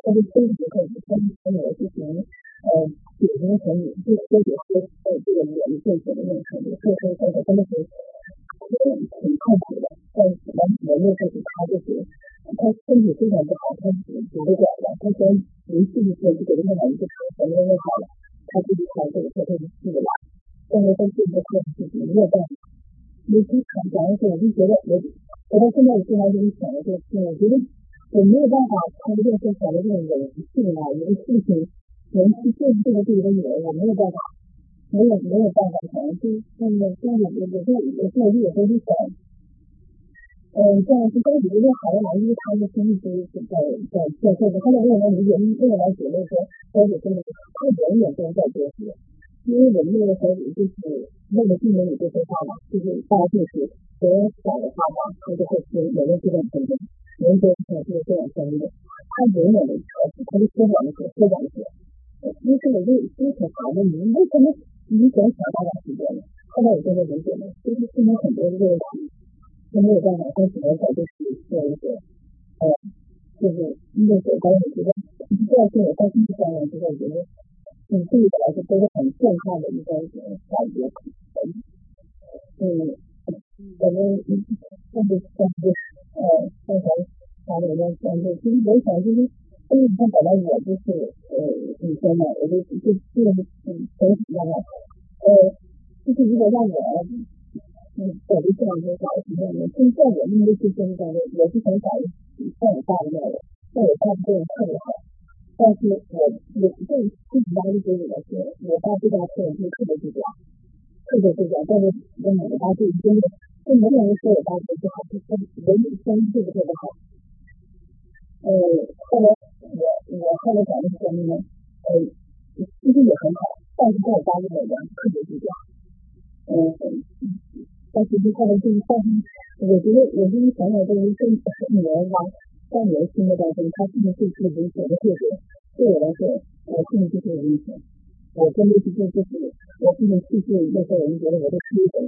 他就非常可以跟他女儿进行呃解决成语，就说解说呃这个我们正确的那个程度，所以说真的是。挺痛苦的，但是完全没有告诉他就是他身体非常不好，他拄着拐了，他说没事的时候就给他买一个车，全都弄好了，他自己开这个车他就去了，但是他自己的车自己没有办法，没去看，讲的时候我就觉得我我到现在我经常跟你讲的这个事，我觉得我没有办法通过这个讲的这种人性啊，一个事情人去见这个自己的女儿，我没有办法。没有没有办法讲，就那么就有有有时候有时候有时候就想，嗯，这样是到底是好的，因为他的经历都是在在在这个，后来我来理解，后来觉得说，小姐真的是他永远都在学习，因为我们那个小姐就是那个进门你就说话嘛，就是大家就是人讲的话嘛，他就会听，有的这种程度，人都是这这样专业，他永远的学习，他就说讲的说说讲的，其实我就就挺好的，你为什么？以前想办法解决了，后来我真的理解了，其实现在很多这个问题都没有办法跟几年前就是做一些，呃，就是那个当我觉得这样对我在心理上面，就是我觉得，嗯，对我来说都是很健康的一个感觉，嗯，我们甚至甚至呃，刚才把我们讲的，其实我想就是。因为他本来我就是呃女生嘛，我就就就嗯很喜欢他，呃，就是如果让我嗯走的这样一个找什么样的，就在我那个是真的，我是想找像我爸一样的，像我爸这样特别好，但是我我对自己压力给我来说，我爸对他特别特别计较，特别计较，但是我我爸对真的就没有人说我爸不好，就说人生对不对的好。呃，后来我我后来找的是什么呢？呃，其实也很好，但是在我家里的人特别低调。嗯，但是后来就是但是我觉得我就是想想这个这女儿吧，在我的心目当中，她是不是最危险的特质？对我来说，我心里就是有危险。我真的是就就是我不能去信那些人觉得我是黑粉，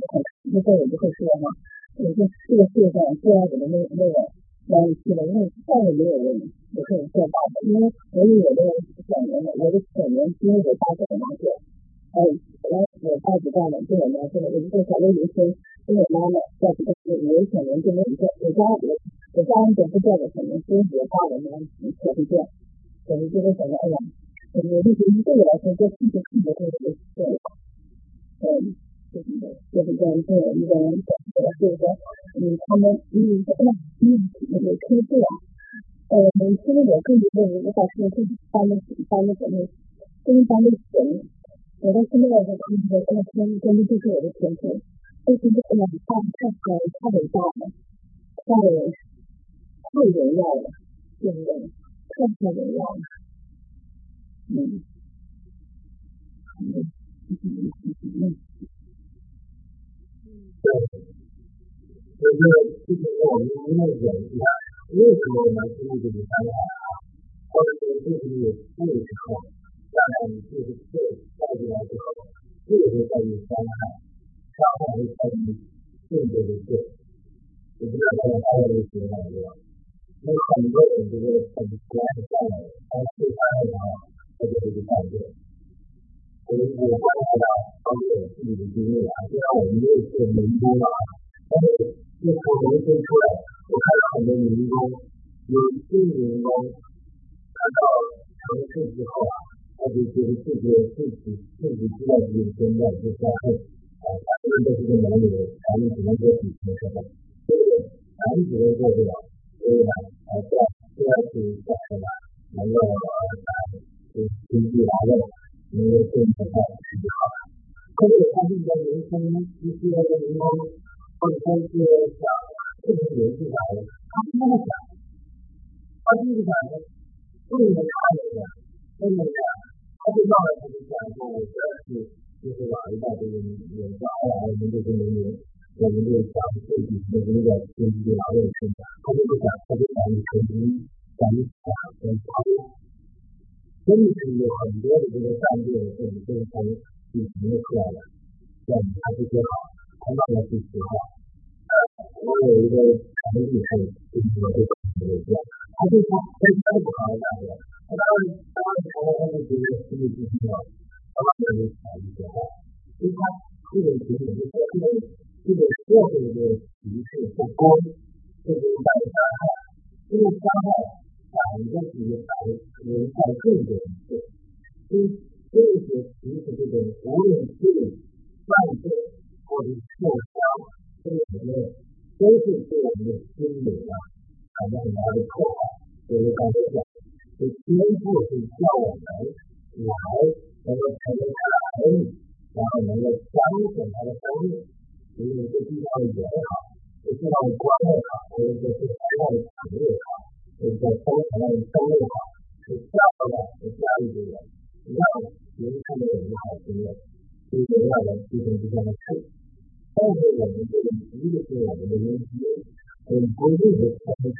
那些我不会说嘛，我说这个世界上最爱我的那那个。关系了，因为再也没有人也是很做到的，因为我有我的小年的，我的小年因为我爸这个麻雀，还有本来我爸不干了，对我来说，我一个小的女生跟我妈妈在这个是我的小年就没一个，我家我我家人都不叫我小年，所以我爸我妈可不叫，我就觉得小年哎呀，我就觉得对我来说这特别特别特别重要，嗯。就是就是这样做一个人，就是说，嗯，他们嗯什么嗯那个车子啊，呃，其实我更觉得我把车子搬的搬的什么，就是搬的钱，我到现在来说，他们说这个车真的就是我的天赋，就是这个太太太太伟大了，太太荣耀了，对不对？太太荣耀了，嗯，嗯嗯嗯。对，就是就是我们因为演一下，为什么我们经历这个伤害啊？或者说就是有这个时候，让你就是对带进来之后，这个在于伤害，伤害会在于性格的对，我不知道大家还有没有觉得对吧？因为很多人就是很喜欢这样的，但是伤害的话，他就是一个改变。我我观察到，包括我自己的经历啊，虽然我们也是民工啊，但是自从农村出来， 我看到很多民工， 有些员工看到城市之后啊，他就觉得自己自己自己知道自己现在就消费啊，他这个都是个男女的，咱们只能说比拼什么，所以男子的做不了，所以呢，啊，这样这样去干什么，能够啊，就经济来了，能够挣得到是就好了。可是他这个民生一些的民工或者说是想 这个游戏啥的，他不那么想。他就是想着为了他这个，为了这样，他就让他自己想说，我主要是就是老一代这个有将来我们这些人民，我们这想自己的这个经济劳动生产，他就不想，他就想你成绩，想你想跟他真的是有很多的这个战略的这种这种底层的出来了，让你还是学好，他慢慢去学好。 我有一个成绩是就是我这个这个。他就说跟他不好的感觉，他当时当时他他就觉得心里不舒服，他把这个考虑过后，因为他这个情景就是这个这个社会的歧视不公，这个带来伤害，这个伤害反正是反人在更多一些，所以这些其实这个无论是犯罪或者受伤，这个里面都是对我们的心理啊。产生很大的破坏。所以刚才讲，这天赋是教我们来能够成为他的儿女，然后能够彰显他的生命。所以这地方的也好，这地方的光也好，或者说是地方的产业也好，或者说生产的生意也好，是教的是教育的人，让人看到有一好经验，所以让人提升这样的事。 但是我们这个一个是我们的人机。很不利的城市，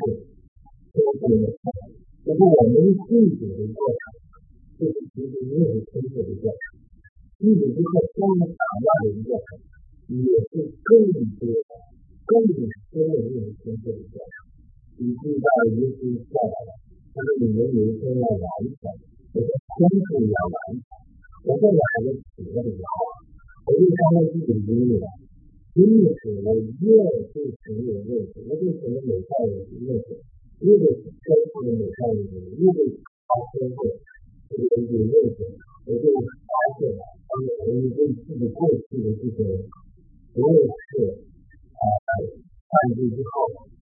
都是就是我们自己的过程，就是其实没有成熟的过程，自己是个相当强大的一个过程，也是更多、更深的一种成熟的过程。以至于到一些下来了，他说你们有一天要完成，我说天赋要完成，我这两个企业的时候，我就相当自己的经历了。因此，我越对神有认识，我对神的美善有认识，越对天赋的美善有认识，越对他天赋这个有认识，我就发现，当我们对自己过去的这些，无论是啊犯罪之后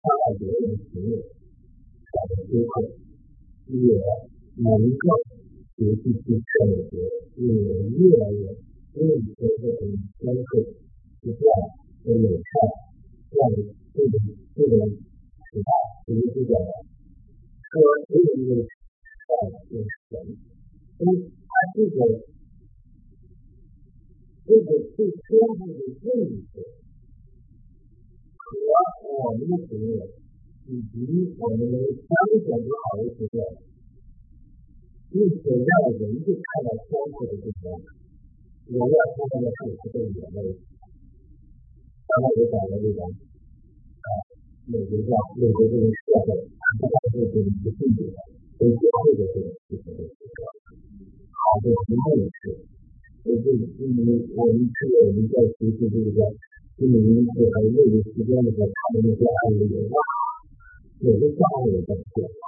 伤害别人的行为，产生纠正，也能够学习去劝解，也越来越认识这种天赋。是这样，所以看这样的这种这种时代，就是这个说只有一个善就是神，所以他这个这个对天赋的认识和我们的行为，以及我们的彰显不好的行为，并且让人去看到天赋的这种，我要看到的是这个人类。刚才我讲的这个啊，美国叫美国这个社会，它是这种不幸福的，跟社会的这种事情的这个好的行为是，就是因为我们是我们在学习这个心理因素还有业余时间的时候，他们那些案例有哇，有的家长也在变化，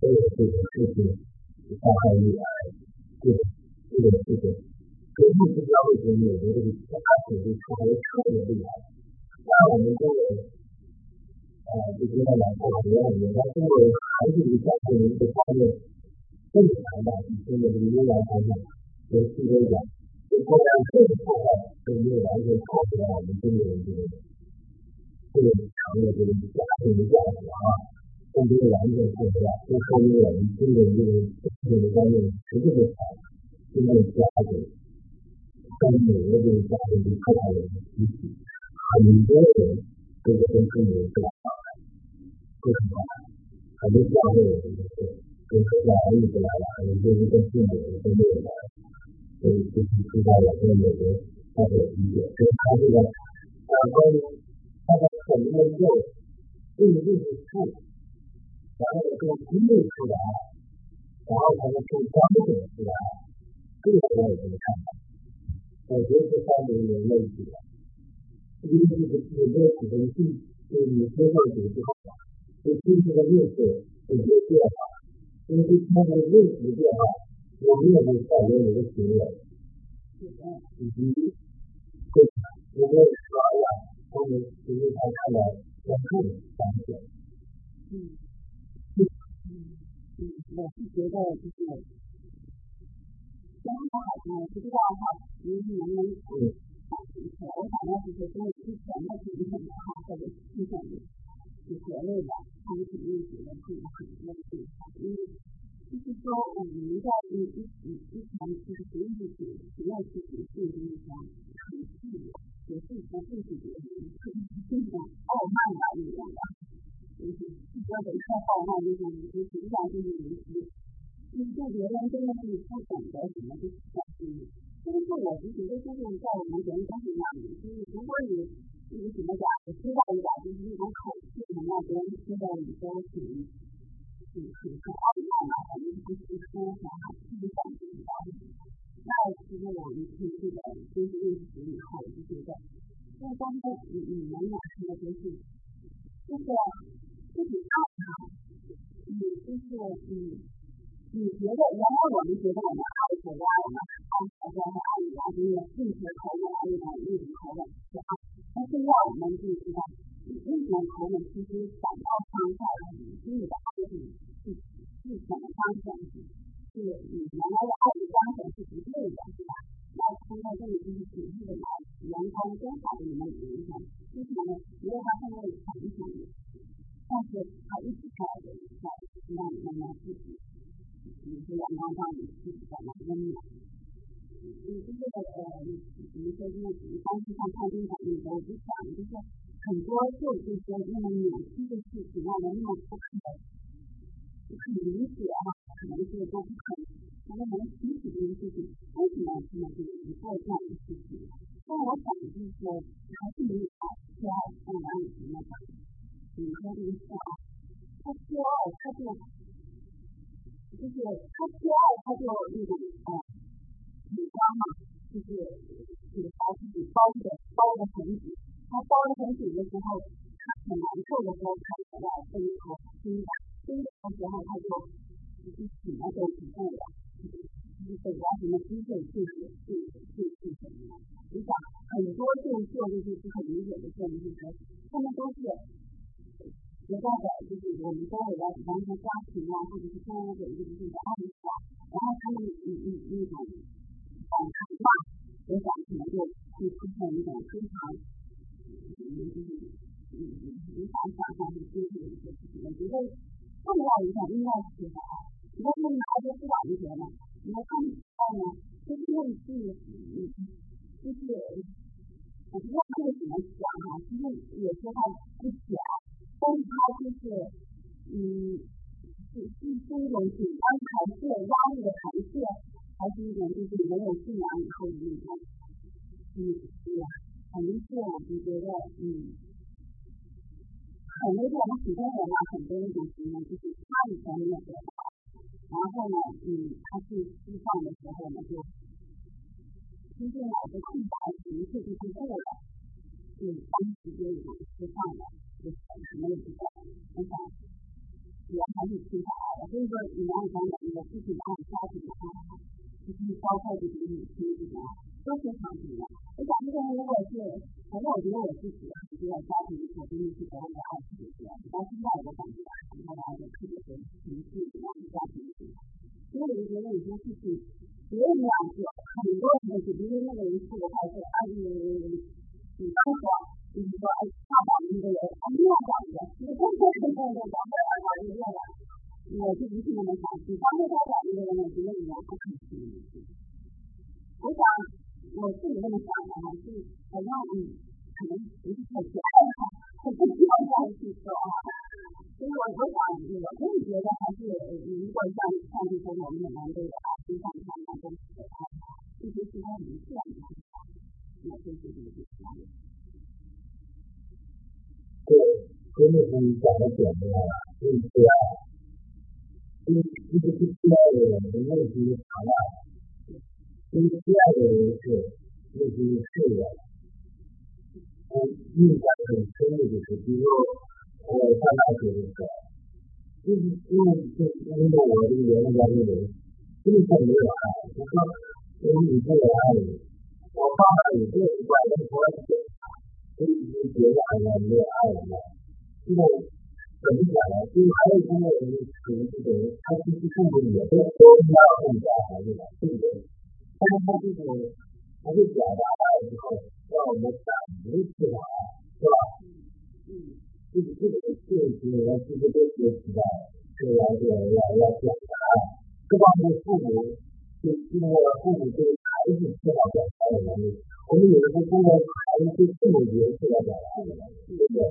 都有这种事情伤害女儿，这种这种事情。所以不知道为什么美国这个家庭就特别特别厉害。像我们这个呃，就跟他讲过很多很多，但中国还是以家庭的一个方面更强大，比中国这个优良传统和西方讲，就国家更破坏，都没有完全超出来我们中国人这个这个强的这个家庭的价值啊，并没有完全破坏，都说明我们中国人这个这个方面实际的好，真正家庭。在美国这个家庭里，特别有集体，很多人这个跟父母是来往的，为什么？很多教会有这个事，跟家儿女不来往，很多是跟父母都没有来，所以就是知道了在美国他的理解，所以他这个啊关于他的很多肉并不是处，然后从经历出来，然后才能从彰显出来，这个我这么看法。我觉得这方面有问题的，因为这个有没有可能性，就是你接受组织好，就经济的历史有些变化，因为它的历史变化，我们也会带来一个经验，以及对我们说呀，我们其实才看到我们发现，嗯嗯嗯，我是觉得就是。然后呃，不知道的话，您能不能嗯，我想要就是跟之前的经验的话，或者之前的就所谓的他们肯定觉得自己很多的地方，因为就是说我们在一一一之前就是学习体体验自己是一种很自由，也是不自己的一种这种傲慢吧一样的，就是说的太傲慢那种，就实际上就是有些。就是别人真的是不懂得什么就是关心，但是我是觉得就是在我们人生那里，就是如果你那个什么讲，知道一点就是那种口气能别人听到你都挺挺挺挺傲慢的，反正就是说啥气氛比较。那其实我们听这个分析认识以后，我就觉得，那刚才你你们俩说的都是，就是自己看看，你就是嗯。你觉得原来我们觉得我们爱国家，我们爱国家和爱家，就是任何口吻、那种那种口吻是爱。但现在我们就知道，那种口吻其实反倒伤害了你心里的爱是是是怎么彰显？是你原来的爱的彰显是不对的，是吧？那现在这里就是体现的来员工多少的你们影响，为什么呢？没有到现在的影响力，但是他一直在在让你们来自己。比如说阳光下你自己在那温暖，你就是呃，比如说那你当时上餐厅讲那个，我就想就是很多做这些那么扭曲的事情，让人那么不可不可理解哈，可能是都不可能能提起这件事情，为什么这么去做这样的事情？但我想就是说，还是没有说让哪里什么的，比如说这个事啊，他骄傲，他就。就是他骄傲，他就那种啊，紧张嘛，就是就是把自己包的包的很紧。他包的很紧的时候，他很难受的时候，他就在背后伸展，伸展的时候他就就是什么都不动了，就是本来什么机会就是就是就是什么。你想很多动作就是不可理解的动作，他们都是。也代表就是我们周围的，比方说家庭啊，或者是周围的一个就是爱人啊，然后他们嗯嗯那种反抗话，我想可能就会出现一种非常嗯就是嗯无法想象的经历的一些事情。我觉得重要一点应该是什么？你看他们拿着思想这些呢，你看他们呢，就是用自己嗯就是我不知道他们怎么讲哈，其实有时候不讲。但是他就是，嗯，是是是一种紧张排泄、压力的排泄，还是一种就是没有信仰以后的那种，嗯，是呀，反正是我就觉得，嗯，很多我们普通人啊，很多那种情况就是他以前没有得到，然后呢，嗯，他去释放的时候呢，就出现了一个空白情绪就是过了，嗯，当时就有释放了。什么也不懂，我想也还是挺好的。所以说，你要讲讲那个自己爱家庭的话，就是包括就是女亲这种，都非常重要。我想这个如果是，反正我觉得我自己是在家庭里头真的是得到爱特别多，到现在我感觉很多爱的特别多，情绪然后家庭，所以我就觉得有些事情别人那样做，很多时候就比如那个人就是因为就因为我这个原来家里人根本没有爱，就说我女朋友爱你，我爸爸也这一块都说所以就觉得好像没有爱了。现在怎么讲呢？就是还有一部分人属于这种，他其实甚至也都都要更加孩子的，对不对？但是他这种他就表达爱之后，让我们感觉出来，是吧？嗯 这个这个这个行为其实都学习到，是要要要要表达爱。这方面父母就因为父母对孩子缺少表达的能力，我们有的时候通过孩子对父母也是要表达的能力，对不对？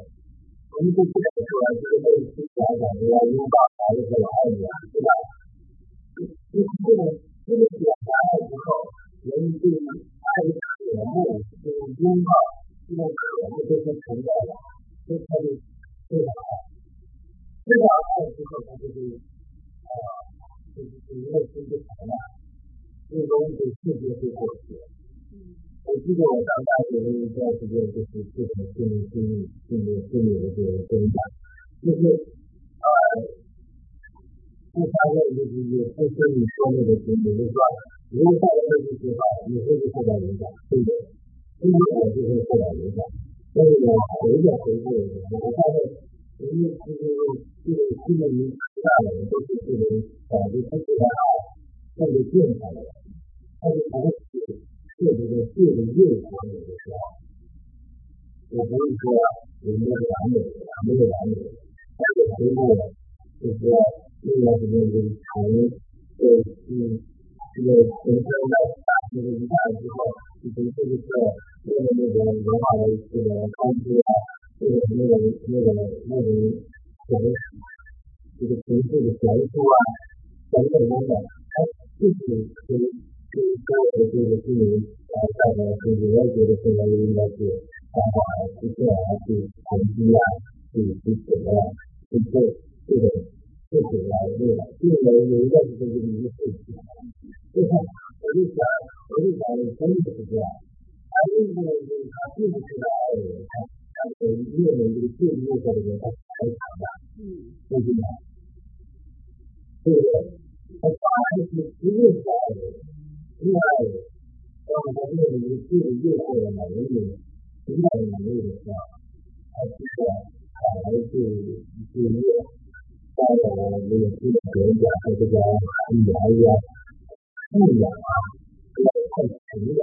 我们就不能说这个类似家长都要拥抱孩子说我爱你啊，对吧？就是这种这个表达爱之后，人对爱的渴慕，就是拥抱这种渴慕都是存在的，这才是 对的爱。知道爱之后，他就是啊，就是就是内心就强大，最终对世界会过去。我记得我上大学的一段时间，就是这种心理心理心理心理的这种增长，就是呃，就发现就是也不是你说那个经历，就是说，如果大家都去学好，你会不会受到影响？对不对？因为我就会受到影响。但是呢，回着回顾，我发现人家就是这个心理大的人都是这种感觉他对他或者健康的，他就不会去特别的对着诱惑有的时候，我不是说人家是完美的，没有完美的，但是回顾就是说那段时间就是从对嗯 这个人生的大学的一半之后，就从这个是为了那个文化的这个冲击啊，这个那个那个那个什么这个情绪的悬殊啊等等等等，它就是可以可以给我的这个心灵啊带来就是我觉得现在应该是方法去这样去抨击啊，去去怎么样去做这种事情来对吧？这个有一段时间就是一个事情，就是我就想我就想真的是这样。还有一个就是他并不知道爱的人，他他是越能这个对诱惑的人，他才强大，嗯对不对？对不对？他反而就是不认识爱的人，不爱的人，当他面临这个诱惑的能力、情感的能力的时候，他其实反而是是越当然那个这个别人讲说这个女孩子 啊、素养啊，不要太强了。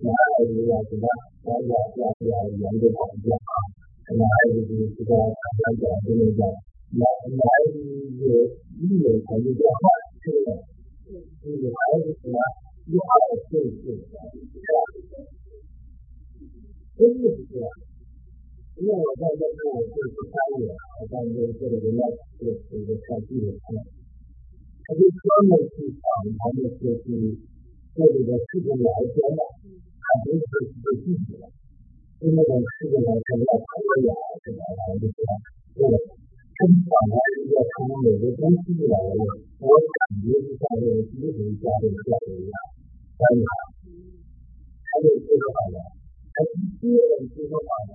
那还有一个什么，大家大家研究好一点啊，那还有就是这个刚才讲的那个男男有一有成就变化，是不是？女孩子什么一二岁岁，是吧？真的是这样。因为我在那个我就是三年，我在那个这个人家这个这个看纪录片，他就专门去访谈那些去做这个事情来源的。他不是有具体的，就那种事情来说要科研什么的，就是这个跟访谈一个从美国公司来的，我感觉就像这个基础家的教育一样，但是还有这个访谈，还是接着接受访谈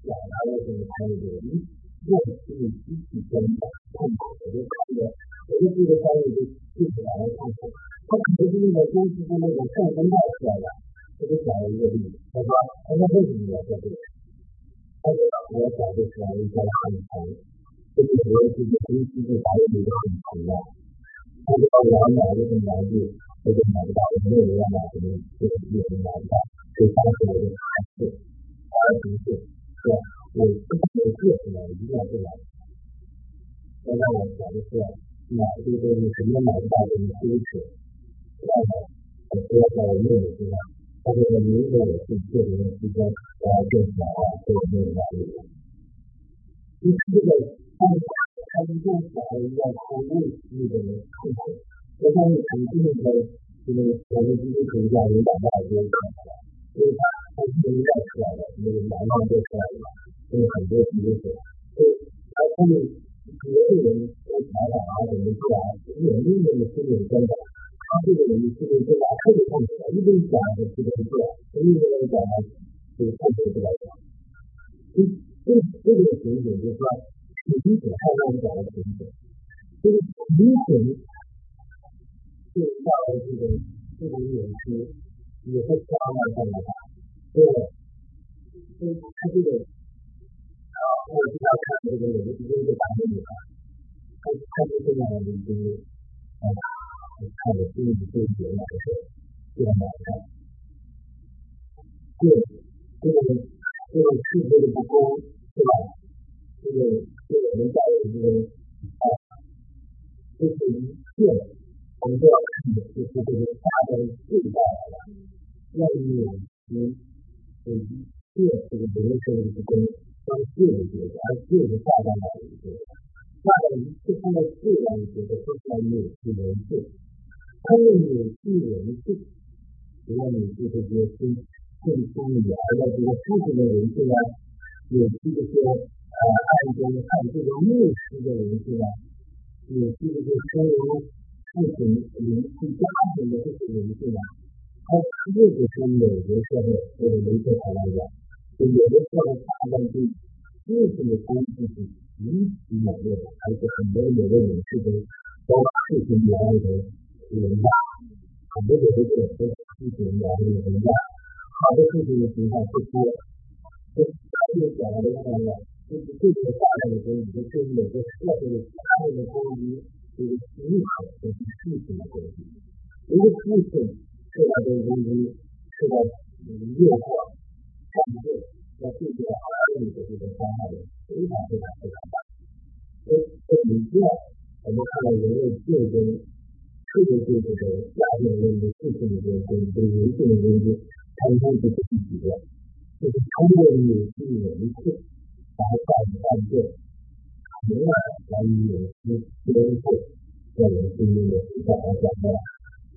表达的这个态度，一用心积极跟痛苦，我就感觉 我就这个专业就记起来了痛苦，他可能是那个公司的那种上升到出来的。这个讲了一个例子，他说：“他说为什么要做这个？他说我讲的出来一个很长，这个主要是公司对咱们一个很重要。他说我买这个玩具，我就买不到，没有人要买什么，这个也是买不到，所以当时我就还是二十岁，说我这个有个性的，一定要这样。现在我讲的是 买这个东西什么买不到的羞耻，然后我说在我妹妹身上。”他这个如果我是个人之间，我要更好啊，这个没有压力。其实这个他们他们更小的要从内心的人控制，我相信肯定的，这个我们今天可以让领导大家看出来，因为他他是能带出来的，那个南方做出来的嘛，所以很多知识，所以他他们别的人都采访啊怎么出来，有那么的心理根本。他这个人是不是对吧？特别痛苦的，一边讲的是不是对，另一边讲的是痛苦不来讲。这这这个情景就是说，理解太让人感到理解，这个理解就到了这个这个演出也会相当的，对，所以他这个，我经常看这个有的直接就打给你了，他他就这个啊，看的心里对别人来说非常难看，对，这个这个世界的不公，对吧？这个对我们教育这个啊，这是一切我们都要看的，就是这个大的最大的要免除这一切这个人生的不公，让这个国家这个大大的一个大的一切它的自然觉得都在扭曲人。性，它会扭曲人。性，只要你这些心更聪明而要这个知识的人性啊，扭曲这些。呃，暗中看这个牧师的人是吧？也是这个身为父亲、邻居、家庭的这些人。是吧？他确实是美国社会或者维特台湾人，就有的。时候大家对父亲的。关系是极其猛烈的，而且很多有的。人士都都父亲原来的。人家，很多有的。人和父亲原来的。人家，好的。父亲的。情况不多，就他就讲了这个。就是这个大量的。东西，就对每个社会的。家庭的。关于这个思考和事情的。关系。一个父亲受到这个东西，受到诱惑、犯罪，那对这个儿女的这个伤害非常非常非常大。所以，所以这样，我们看到人类竞争，特别是这个家庭中的父亲的这个对人性的东西，它应该是第几个？就是通过扭曲人性。然后犯犯罪，从而来以有失监控个人信用的情况来讲呢，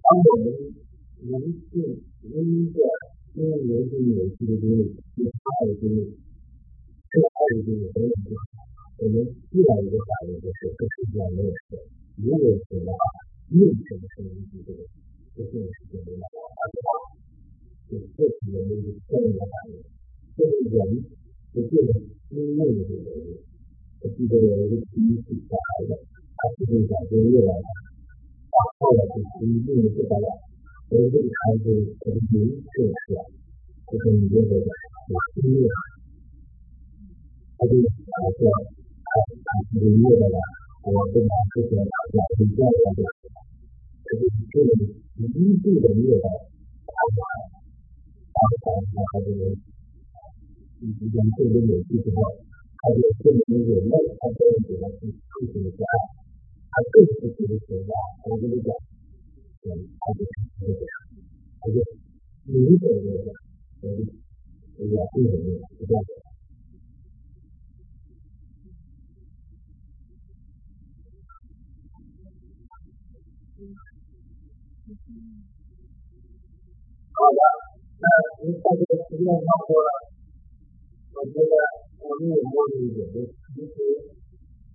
当我们人性因着因为人性扭曲的经历，是爱的经历，是爱的经历等等等，我们另外一个反应就是这世界上没有神，如果有神的话，为什么是人性这个这件事情没有办法的话，就这是人的一个正面反应，就是人就这个。因为这个原因，我记得有一个第一次小孩子，他是从小学越来越大，后来就因为这个了， 所以这个孩子可能明确出来，就是你这个有音乐，他就他说他他是个月的了，我跟他之前打架是这样的，他是这个一度的虐待，他把他把他这个。以及将这个有趣之后，还有证明人类他真的给他是父亲的家，他更是觉得说哇，我跟你讲，嗯，他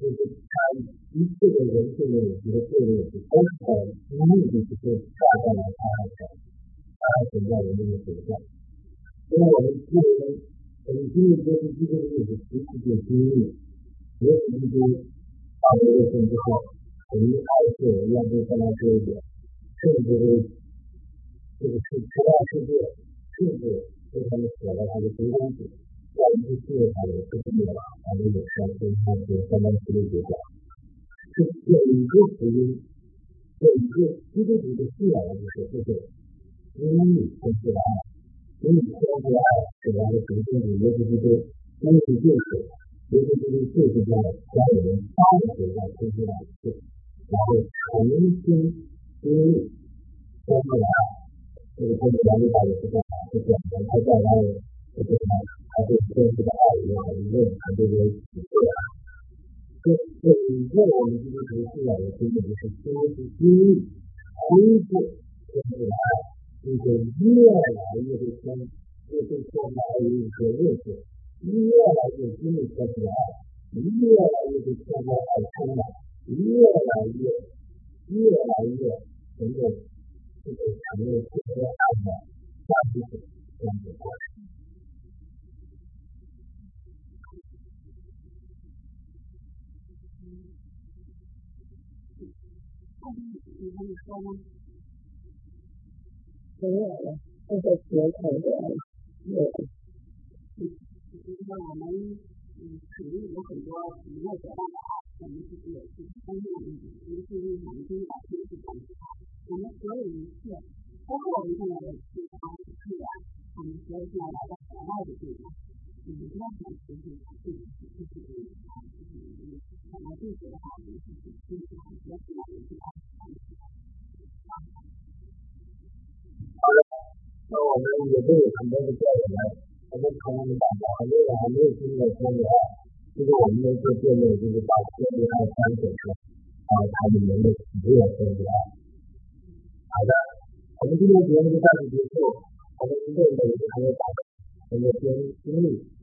就是，他就明显的讲，嗯，我要对你是这样的。我觉得我们有默认一点，就其实就是他一切的人性的问题和个人问题，都是在目的就是照亮了他的他存在人的形象。因为我们个人，我们经历这些这些历史，其实就经历，尤其是大学毕业之后，我们还是要对大家说一点，甚至是这个是其他世界，甚至非常的扯到他的真东西。在一个世界上有这么多，还有有三千三千三百七十九个，是有一个福音，有一个基督徒的信仰的就是就是因你生出来，因你生出来，是来的神圣的耶稣基督，因为就是耶稣基督就是这样让我们三个人生出来是，然后重新经历生出来，这个跟原来的是这样，就是我们还在那里，就是。还是真实的爱一样，因为他这个体会啊，这这一个我们这个读信仰的经历就是真实经历，恢复真实的爱，并且越来越对天，越对天的爱有一个认识，越来越经历天的爱，越来越对天的爱充满，越来越越来越能够这个承认天的爱的价值这样的过程。他们说吗？没有了，这个节口的有。就是说我们嗯肯定有很多没有得到的爱，我们自己也是分享一点，尤其是我们今天天气这么好，我们所有一切，包括我们现在的地方资源，我们所有现在来到海外的地方，嗯，都想实现自己自己的啊，就是本来自己的话，我们自己自己很多现在也是在好的，那我们也会有很多的教员。我们从大家很多人还没有听过说的话，就是我们的一个辩论，就是把科学和三者说啊，他们能够体验科学。好的，我们今天节目就暂时结束，我们这里也是还有把我们的经